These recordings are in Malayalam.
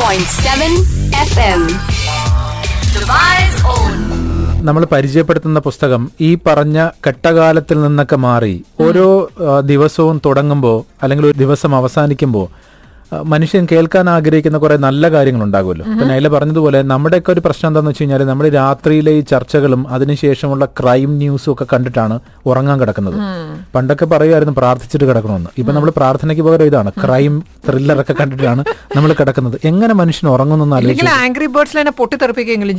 101.7 FM. Own. നമ്മൾ പരിചയപ്പെടുത്തുന്ന പുസ്തകം ഈ പറഞ്ഞ കെട്ടകാലത്തിൽ നിന്നൊക്കെ മാറി ഓരോ ദിവസവും തുടങ്ങുമ്പോൾ അല്ലെങ്കിൽ ഒരു ദിവസം അവസാനിക്കുമ്പോൾ മനുഷ്യൻ കേൾക്കാൻ ആഗ്രഹിക്കുന്ന കുറെ നല്ല കാര്യങ്ങൾ ഉണ്ടാകുമല്ലോ പിന്നെ അതിൽ പറഞ്ഞതുപോലെ നമ്മുടെയൊക്കെ ഒരു പ്രശ്നം എന്താണെന്ന് വെച്ച് കഴിഞ്ഞാൽ നമ്മൾ രാത്രിയിലെ ഈ ചർച്ചകളും അതിനുശേഷമുള്ള ക്രൈം ന്യൂസും ഒക്കെ കണ്ടിട്ടാണ് ഉറങ്ങാൻ കിടക്കുന്നത്. പണ്ടൊക്കെ പറയുമായിരുന്നു പ്രാർത്ഥിച്ചിട്ട് കിടക്കണമെന്ന്. ഇപ്പൊ നമ്മൾ പ്രാർത്ഥനയ്ക്ക് പകരം ഇതാണ്. ക്രൈം ത്രില്ലറൊക്കെ കണ്ടിട്ടാണ് നമ്മൾ കിടക്കുന്നത്. എങ്ങനെ മനുഷ്യൻ ഉറങ്ങുന്നു ആംഗ്രി ബേർഡ്സിൽ പൊട്ടിത്തെറിപ്പിക്കുകയെങ്കിലും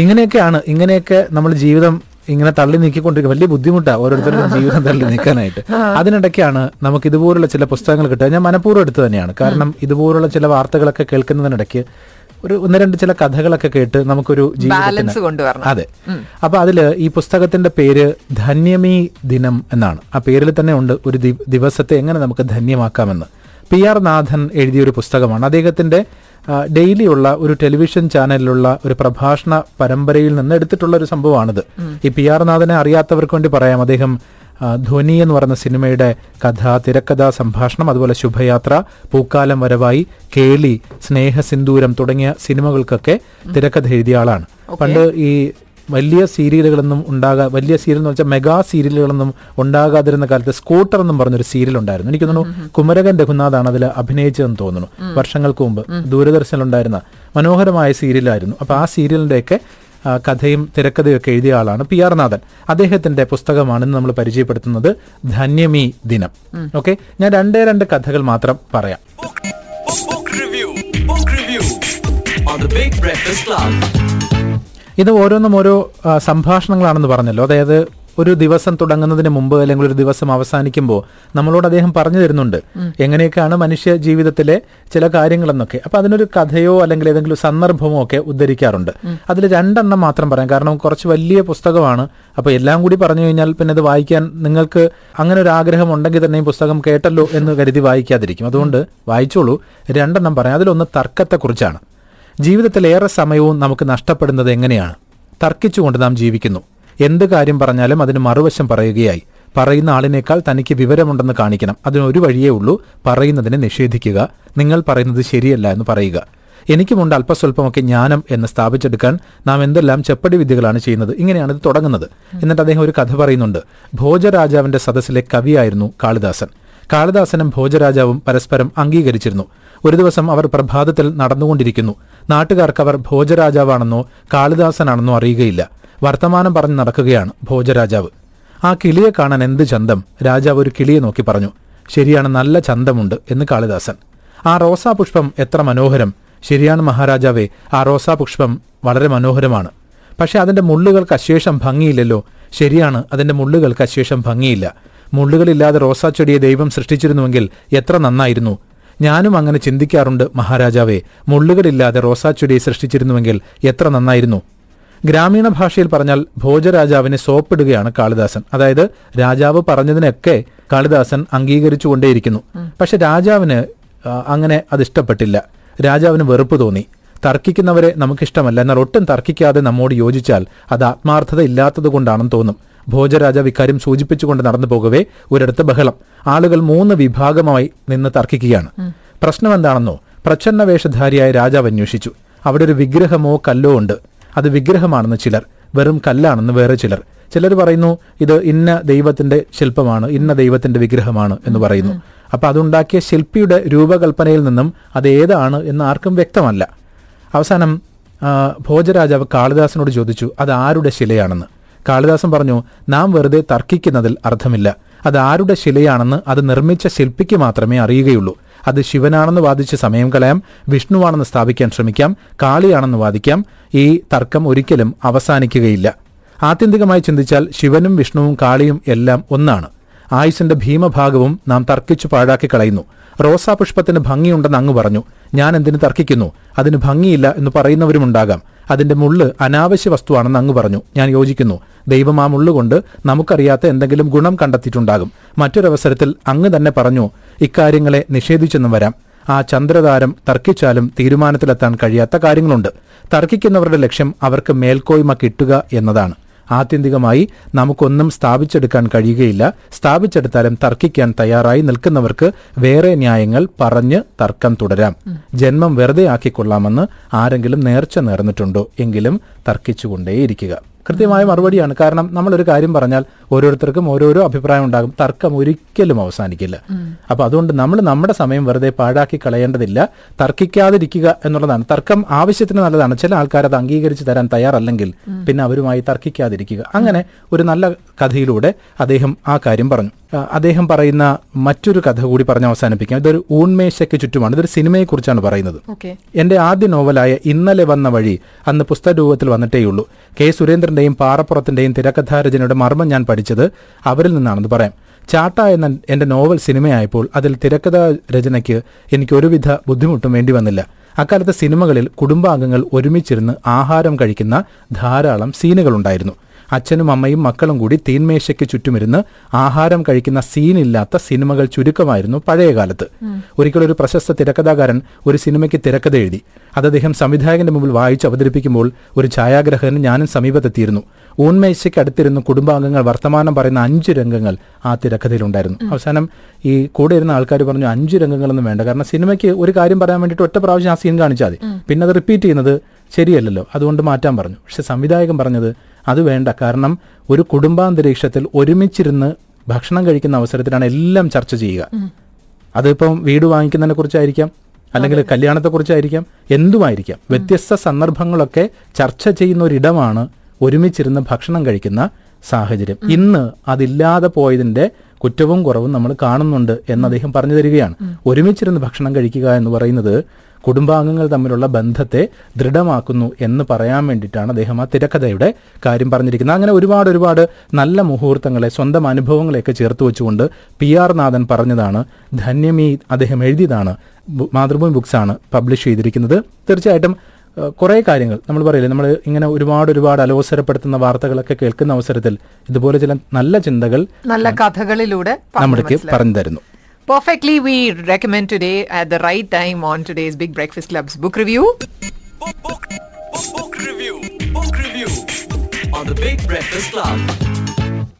ഇങ്ങനെയൊക്കെയാണ് ഇങ്ങനെയൊക്കെ നമ്മൾ ജീവിതം ഇങ്ങനെ തള്ളി നീക്കിക്കൊണ്ടിരിക്കും. വലിയ ബുദ്ധിമുട്ടാണ് ഓരോരുത്തരുടെ ജീവിതം തള്ളി നീക്കാനായിട്ട്. അതിനിടയ്ക്കാണ് നമുക്ക് ഇതുപോലുള്ള ചില പുസ്തകങ്ങൾ കിട്ടുക. ഞാൻ മനഃപൂർവം എടുത്തു തന്നെയാണ്. കാരണം ഇതുപോലുള്ള ചില വാർത്തകളൊക്കെ കേൾക്കുന്നതിനിടയ്ക്ക് ഒരു ഒന്ന് രണ്ട് ചില കഥകളൊക്കെ കേട്ട് നമുക്കൊരു ബാലൻസ് കൊണ്ടുവരണം. അതെ. അപ്പൊ അതിൽ ഈ പുസ്തകത്തിന്റെ പേര് ധന്യമീ ദിനം എന്നാണ്. ആ പേരിൽ തന്നെ ഉണ്ട് ഒരു ദിവസത്തെ എങ്ങനെ നമുക്ക് ധന്യമാക്കാമെന്ന്. പി ആർ നാഥൻ എഴുതിയൊരു പുസ്തകമാണ്. അദ്ദേഹത്തിന്റെ ഡെയിലിയുള്ള ഡെയിലി ഉള്ള ഒരു ടെലിവിഷൻ ചാനലിലുള്ള ഒരു പ്രഭാഷണ പരമ്പരയിൽ നിന്ന് എടുത്തിട്ടുള്ള ഒരു സംഭവമാണിത്. ഈ പി ആർ നാഥനെ അറിയാത്തവർക്ക് വേണ്ടി പറയാം. അദ്ദേഹം ധ്വനി എന്ന് പറയുന്ന സിനിമയുടെ കഥ തിരക്കഥ സംഭാഷണം അതുപോലെ ശുഭയാത്ര പൂക്കാലം വരവായി കേളി സ്നേഹസിന്ദൂരം തുടങ്ങിയ സിനിമകൾക്കൊക്കെ തിരക്കഥ എഴുതിയ ആളാണ്. പണ്ട് ഈ വലിയ സീരിയലുകളൊന്നും ഉണ്ടാകാ വലിയ സീരിയൽ എന്ന് വെച്ചാൽ മെഗാ സീരിയലുകളൊന്നും ഉണ്ടാകാതിരുന്ന കാലത്ത് സ്കൂട്ടർ എന്നും പറഞ്ഞൊരു സീരിയൽ ഉണ്ടായിരുന്നു. എനിക്ക് തോന്നുന്നു കുമരകൻ രഘുനാഥാണ് അതിൽ അഭിനയിച്ചതെന്ന് തോന്നുന്നു. വർഷങ്ങൾക്ക് മുമ്പ് ദൂരദർശനിലുണ്ടായിരുന്ന മനോഹരമായ സീരിയലായിരുന്നു. അപ്പൊ ആ സീരിയലിന്റെയൊക്കെ കഥയും തിരക്കഥയും ഒക്കെ എഴുതിയ ആളാണ് പി ആർ നാഥൻ. അദ്ദേഹത്തിന്റെ പുസ്തകമാണ് നമ്മൾ പരിചയപ്പെടുത്തുന്നത് ധന്യമീ ദിനം. ഓക്കെ? ഞാൻ രണ്ടേ രണ്ട് കഥകൾ മാത്രം പറയാം. Book, book, book review. Book review. On the Big Breakfast Club. ഇത് ഓരോന്നും ഓരോ സംഭാഷണങ്ങളാണെന്ന് പറഞ്ഞല്ലോ. അതായത് ഒരു ദിവസം തുടങ്ങുന്നതിന് മുമ്പ് അല്ലെങ്കിൽ ഒരു ദിവസം അവസാനിക്കുമ്പോൾ നമ്മളോട് അദ്ദേഹം പറഞ്ഞു തരുന്നുണ്ട്. എങ്ങനെയൊക്കെയാണ് മനുഷ്യ ജീവിതത്തിലെ ചില കാര്യങ്ങളെന്നൊക്കെ. അപ്പൊ അതിനൊരു കഥയോ അല്ലെങ്കിൽ ഏതെങ്കിലും സന്ദർഭമോ ഒക്കെ ഉദ്ധരിക്കാറുണ്ട്. അതിൽ രണ്ടെണ്ണം മാത്രം പറയാം. കാരണം കുറച്ച് വലിയ പുസ്തകമാണ്. അപ്പൊ എല്ലാം കൂടി പറഞ്ഞു കഴിഞ്ഞാൽ പിന്നെ അത് വായിക്കാൻ നിങ്ങൾക്ക് അങ്ങനെ ഒരു ആഗ്രഹം ഉണ്ടെങ്കിൽ തന്നെ ഈ പുസ്തകം കേട്ടല്ലോ എന്ന് കരുതി വായിക്കാതിരിക്കും. അതുകൊണ്ട് വായിച്ചോളൂ. രണ്ടെണ്ണം പറയാം. അതിലൊന്ന് തർക്കത്തെക്കുറിച്ചാണ്. ജീവിതത്തിൽ ഏറെ സമയവും നമുക്ക് നഷ്ടപ്പെടുന്നത് എങ്ങനെയാണ്? തർക്കിച്ചുകൊണ്ട് നാം ജീവിക്കുന്നു. എന്ത് കാര്യം പറഞ്ഞാലും അതിന് മറുവശം പറയുകയായി. പറയുന്ന ആളിനേക്കാൾ തനിക്ക് വിവരമുണ്ടെന്ന് കാണിക്കണം. അതിനൊരു വഴിയേ ഉള്ളൂ പറയുന്നതിനെ നിഷേധിക്കുക. നിങ്ങൾ പറയുന്നത് ശരിയല്ല എന്ന് പറയുക. എനിക്കുമുണ്ട് അല്പസ്വല്പമൊക്കെ ജ്ഞാനം എന്ന് സ്ഥാപിച്ചെടുക്കാൻ നാം എന്തെല്ലാം ചെപ്പടി വിദ്യകളാണ് ചെയ്യുന്നത്. ഇങ്ങനെയാണ് ഇത് തുടങ്ങുന്നത്. എന്നിട്ട് അദ്ദേഹം ഒരു കഥ പറയുന്നുണ്ട്. ഭോജരാജാവിന്റെ സദസ്സിലെ കവിയായിരുന്നു കാളിദാസൻ. കാളിദാസനും ഭോജരാജാവും പരസ്പരം അംഗീകരിച്ചിരുന്നു. ഒരു ദിവസം അവർ പ്രഭാതത്തിൽ നടന്നുകൊണ്ടിരിക്കുന്നു. നാട്ടുകാർക്ക് അവർ ഭോജരാജാവാണെന്നോ കാളിദാസനാണെന്നോ അറിയുകയില്ല. വർത്തമാനം പറഞ്ഞു നടക്കുകയാണ് ഭോജരാജാവ്. ആ കിളിയെ കാണാൻ എന്ത് ചന്തം? രാജാവ് ഒരു കിളിയെ നോക്കി പറഞ്ഞു. ശരിയാണ് നല്ല ചന്തമുണ്ട് എന്ന് കാളിദാസൻ. ആ റോസാപുഷ്പം എത്ര മനോഹരം. ശരിയാണ് മഹാരാജാവേ ആ റോസാപുഷ്പം വളരെ മനോഹരമാണ്. പക്ഷെ അതിന്റെ മുള്ളുകൾക്ക് അശേഷം ഭംഗിയില്ലല്ലോ. ശരിയാണ് അതിന്റെ മുള്ളുകൾക്ക് അശേഷം ഭംഗിയില്ല. മുള്ളുകളില്ലാതെ റോസാച്ചെടിയെ ദൈവം സൃഷ്ടിച്ചിരുന്നുവെങ്കിൽ എത്ര നന്നായിരുന്നു. ഞാനും അങ്ങനെ ചിന്തിക്കാറുണ്ട് മഹാരാജാവേ. മുള്ളുകളില്ലാതെ റോസാച്ചെടിയെ സൃഷ്ടിച്ചിരുന്നുവെങ്കിൽ എത്ര നന്നായിരുന്നു. ഗ്രാമീണ ഭാഷയിൽ പറഞ്ഞാൽ ഭോജരാജാവിനെ സോപ്പിടുകയാണ് കാളിദാസൻ. അതായത് രാജാവ് പറഞ്ഞതിനൊക്കെ കാളിദാസൻ അംഗീകരിച്ചുകൊണ്ടേയിരിക്കുന്നു. പക്ഷെ രാജാവിന് അങ്ങനെ അത് ഇഷ്ടപ്പെട്ടില്ല. രാജാവിന് വെറുപ്പ് തോന്നി. തർക്കിക്കുന്നവരെ നമുക്കിഷ്ടമല്ല. എന്നാൽ ഒട്ടും തർക്കിക്കാതെ നമ്മോട് യോജിച്ചാൽ അത് ആത്മാർത്ഥത ഇല്ലാത്തത് കൊണ്ടാണെന്ന് തോന്നും. ഭോജരാജാവ് ഇക്കാര്യം സൂചിപ്പിച്ചുകൊണ്ട് നടന്നു പോകവേ ഒരിടത്ത് ബഹളം. ആളുകൾ മൂന്ന് വിഭാഗമായി നിന്ന് തർക്കിക്കുകയാണ്. പ്രശ്നം എന്താണെന്നോ പ്രച്ഛന്ന വേഷധാരിയായ രാജാവ് അന്വേഷിച്ചു. അവിടെ ഒരു വിഗ്രഹമോ കല്ലോ ഉണ്ട്. അത് വിഗ്രഹമാണെന്ന് ചിലർ വെറും കല്ലാണെന്ന് വേറെ ചിലർ. ചിലർ പറയുന്നു ഇത് ഇന്ന ദൈവത്തിന്റെ ശില്പമാണ് ഇന്ന ദൈവത്തിന്റെ വിഗ്രഹമാണ് എന്ന് പറയുന്നു. അപ്പൊ അതുണ്ടാക്കിയ ശില്പിയുടെ രൂപകൽപ്പനയിൽ നിന്നും അത് ഏതാണ് എന്ന് ആർക്കും വ്യക്തമല്ല. അവസാനം ഭോജരാജാവ് കാളിദാസനോട് ചോദിച്ചു അത് ആരുടെ ശിലയാണെന്ന്? കാളിദാസൻ പറഞ്ഞു നാം വെറുതെ തർക്കിക്കുന്നതിൽ അർത്ഥമില്ല. അത് ആരുടെ ശിലയാണെന്ന് അത് നിർമ്മിച്ച ശില്പിക്ക് മാത്രമേ അറിയുകയുള്ളൂ. അത് ശിവനാണെന്ന് വാദിച്ച് സമയം കളയാം വിഷ്ണുവാണെന്ന് സ്ഥാപിക്കാൻ ശ്രമിക്കാം കാളിയാണെന്ന് വാദിക്കാം. ഈ തർക്കം ഒരിക്കലും അവസാനിക്കുകയില്ല. ആത്യന്തികമായി ചിന്തിച്ചാൽ ശിവനും വിഷ്ണുവും കാളിയും എല്ലാം ഒന്നാണ്. ആയുസിന്റെ ഭീമഭാഗവും നാം തർക്കിച്ചു പാഴാക്കി കളയുന്നു. റോസാപുഷ്പത്തിന് ഭംഗിയുണ്ടെന്ന് അങ്ങ് പറഞ്ഞു. ഞാൻ എന്തിനു തർക്കിക്കുന്നു? അതിന് ഭംഗിയില്ല എന്ന് പറയുന്നവരുമുണ്ടാകാം. അതിന്റെ മുള്ള് അനാവശ്യ വസ്തുവാണെന്ന് അങ്ങ് പറഞ്ഞു. ഞാൻ യോജിക്കുന്നു. ദൈവം ആ മുള്ളുകൊണ്ട് നമുക്കറിയാത്ത എന്തെങ്കിലും ഗുണം കണ്ടെത്തിയിട്ടുണ്ടാകും. മറ്റൊരവസരത്തിൽ അങ്ങ് തന്നെ പറഞ്ഞു ഇക്കാര്യങ്ങളെ നിഷേധിച്ചെന്നും വരാം. ആ ചന്ദ്രതാരം തർക്കിച്ചാലും തീരുമാനത്തിലെത്താൻ കഴിയാത്ത കാര്യങ്ങളുണ്ട്. തർക്കിക്കുന്നവരുടെ ലക്ഷ്യം അവർക്ക് മേൽക്കോയ്മ കിട്ടുക എന്നതാണ്. ആത്യന്തികമായി നമുക്കൊന്നും സ്ഥാപിച്ചെടുക്കാൻ കഴിയുകയില്ല. സ്ഥാപിച്ചെടുത്താലും തർക്കിക്കാൻ തയ്യാറായി നിൽക്കുന്നവർക്ക് വേറെ ന്യായങ്ങൾ പറഞ്ഞ് തർക്കം തുടരാം. ജന്മം വെറുതെ ആക്കിക്കൊള്ളാമെന്ന് ആരെങ്കിലും നേർച്ച നേർന്നിട്ടുണ്ടോ? എങ്കിലും തർക്കിച്ചുകൊണ്ടേയിരിക്കുക. കൃത്യമായ മറുപടിയാണ്. കാരണം നമ്മളൊരു കാര്യം പറഞ്ഞാൽ ഓരോരുത്തർക്കും ഓരോരോ അഭിപ്രായം ഉണ്ടാകും. തർക്കം ഒരിക്കലും അവസാനിക്കില്ല. അപ്പൊ അതുകൊണ്ട് നമ്മൾ നമ്മുടെ സമയം വെറുതെ പാഴാക്കി കളയേണ്ടതില്ല. തർക്കിക്കാതിരിക്കുക എന്നുള്ളതാണ്. തർക്കം ആവശ്യത്തിന് നല്ലതാണ്. ചില ആൾക്കാർ അത് അംഗീകരിച്ച് തരാൻ തയ്യാറല്ലെങ്കിൽ പിന്നെ അവരുമായി തർക്കിക്കാതിരിക്കുക. അങ്ങനെ ഒരു നല്ല കഥയിലൂടെ അദ്ദേഹം ആ കാര്യം പറഞ്ഞു. അദ്ദേഹം പറയുന്ന മറ്റൊരു കഥ കൂടി പറഞ്ഞ് അവസാനിപ്പിക്കാം. ഇതൊരു ഊൺമേശയ്ക്ക് ചുറ്റുമാണ്. ഇതൊരു സിനിമയെക്കുറിച്ചാണ് പറയുന്നത്. എന്റെ ആദ്യ നോവലായ ഇന്നലെ വന്ന വഴി അന്ന് പുസ്തക രൂപത്തിൽ വന്നിട്ടേയുള്ളൂ കെ സുരേന്ദ്രന്റെയും പാറപ്പുറത്തിന്റെയും തിരക്കഥാരചനയുടെ മർമ്മം ഞാൻ പഠിച്ചത് അവരിൽ നിന്നാണെന്ന് പറയാം. ചാട്ട എന്ന എന്റെ നോവൽ സിനിമയായപ്പോൾ അതിൽ തിരക്കഥാ രചനയ്ക്ക് എനിക്ക് ഒരുവിധ ബുദ്ധിമുട്ടും വേണ്ടി വന്നില്ല. അക്കാലത്തെ സിനിമകളിൽ കുടുംബാംഗങ്ങൾ ഒരുമിച്ചിരുന്ന് ആഹാരം കഴിക്കുന്ന ധാരാളം സീനുകളുണ്ടായിരുന്നു. അച്ഛനും അമ്മയും മക്കളും കൂടി തീന്മേശയ്ക്ക് ചുറ്റുമിരുന്ന് ആഹാരം കഴിക്കുന്ന സീനില്ലാത്ത സിനിമകൾ ചുരുക്കമായിരുന്നു പഴയ കാലത്ത് ഒരിക്കൽ ഒരു പ്രശസ്ത തിരക്കഥാകാരൻ ഒരു സിനിമയ്ക്ക് തിരക്കഥ എഴുതി. അത് അദ്ദേഹം സംവിധായകന്റെ മുമ്പിൽ വായിച്ച് അവതരിപ്പിക്കുമ്പോൾ ഒരു ഛായാഗ്രഹകന് ഞാനും സമീപത്തെത്തിയിരുന്നു. ഊൺമേശയ്ക്ക് അടുത്തിരുന്ന കുടുംബാംഗങ്ങൾ വർത്തമാനം പറയുന്ന അഞ്ച് രംഗങ്ങൾ ആ തിരക്കഥയിലുണ്ടായിരുന്നു. അവസാനം ഈ കൂടെ ഇരുന്ന ആൾക്കാർ പറഞ്ഞു അഞ്ച് രംഗങ്ങളൊന്നും വേണ്ട. കാരണം സിനിമയ്ക്ക് ഒരു കാര്യം പറയാൻ വേണ്ടിയിട്ട് ഒറ്റ പ്രാവശ്യം ആ സീൻ കാണിച്ചാൽ മതി. പിന്നെ അത് റിപ്പീറ്റ് ചെയ്യുന്നത് ശരിയല്ലല്ലോ. അതുകൊണ്ട് മാറ്റാൻ പറഞ്ഞു. പക്ഷെ സംവിധായകൻ പറഞ്ഞത് അത് വേണ്ട. കാരണം ഒരു കുടുംബാന്തരീക്ഷത്തിൽ ഒരുമിച്ചിരുന്ന് ഭക്ഷണം കഴിക്കുന്ന അവസരത്തിലാണ് എല്ലാം ചർച്ച ചെയ്യുക. അതിപ്പം വീട് വാങ്ങിക്കുന്നതിനെ കുറിച്ചായിരിക്കാം അല്ലെങ്കിൽ കല്യാണത്തെക്കുറിച്ചായിരിക്കാം എന്തുമായിരിക്കാം. വ്യത്യസ്ത സന്ദർഭങ്ങളൊക്കെ ചർച്ച ചെയ്യുന്ന ഒരിടമാണ് ഒരുമിച്ചിരുന്ന് ഭക്ഷണം കഴിക്കുന്ന സാഹചര്യം. ഇന്ന് അതില്ലാതെ പോയതിന്റെ കുറ്റവും കുറവും നമ്മൾ കാണുന്നുണ്ട് എന്ന് അദ്ദേഹം പറഞ്ഞു തരികയാണ്. ഒരുമിച്ചിരുന്ന് ഭക്ഷണം കഴിക്കുക എന്ന് പറയുന്നത് കുടുംബാംഗങ്ങൾ തമ്മിലുള്ള ബന്ധത്തെ ദൃഢമാക്കുന്നു എന്ന് പറയാൻ വേണ്ടിയിട്ടാണ് അദ്ദേഹം ആ തിരക്കഥയുടെ കാര്യം പറഞ്ഞിരിക്കുന്നത്. അങ്ങനെ ഒരുപാട് ഒരുപാട് നല്ല മുഹൂർത്തങ്ങളെ സ്വന്തം അനുഭവങ്ങളെയൊക്കെ ചേർത്ത് വെച്ചുകൊണ്ട് പി ആർ നാഥൻ പറഞ്ഞതാണ് ധന്യമീ അദ്ദേഹം എഴുതിയതാണ് മാതൃഭൂമി ബുക്സ് ആണ് പബ്ലിഷ് ചെയ്തിരിക്കുന്നത്. തീർച്ചയായിട്ടും കുറെ കാര്യങ്ങൾ നമ്മൾ പറയില്ലേ? നമ്മൾ ഇങ്ങനെ ഒരുപാട് ഒരുപാട് അലോസരപ്പെടുത്തുന്ന വാർത്തകളൊക്കെ കേൾക്കുന്ന അവസരത്തിൽ ഇതുപോലെ ചില നല്ല ചിന്തകൾ നല്ല കഥകളിലൂടെ നമ്മൾക്ക് പറഞ്ഞു തരുന്നു. Perfectly we recommend today at the right time on today's big breakfast clubs book review book review book review on the big breakfast club Big Breakfast Club.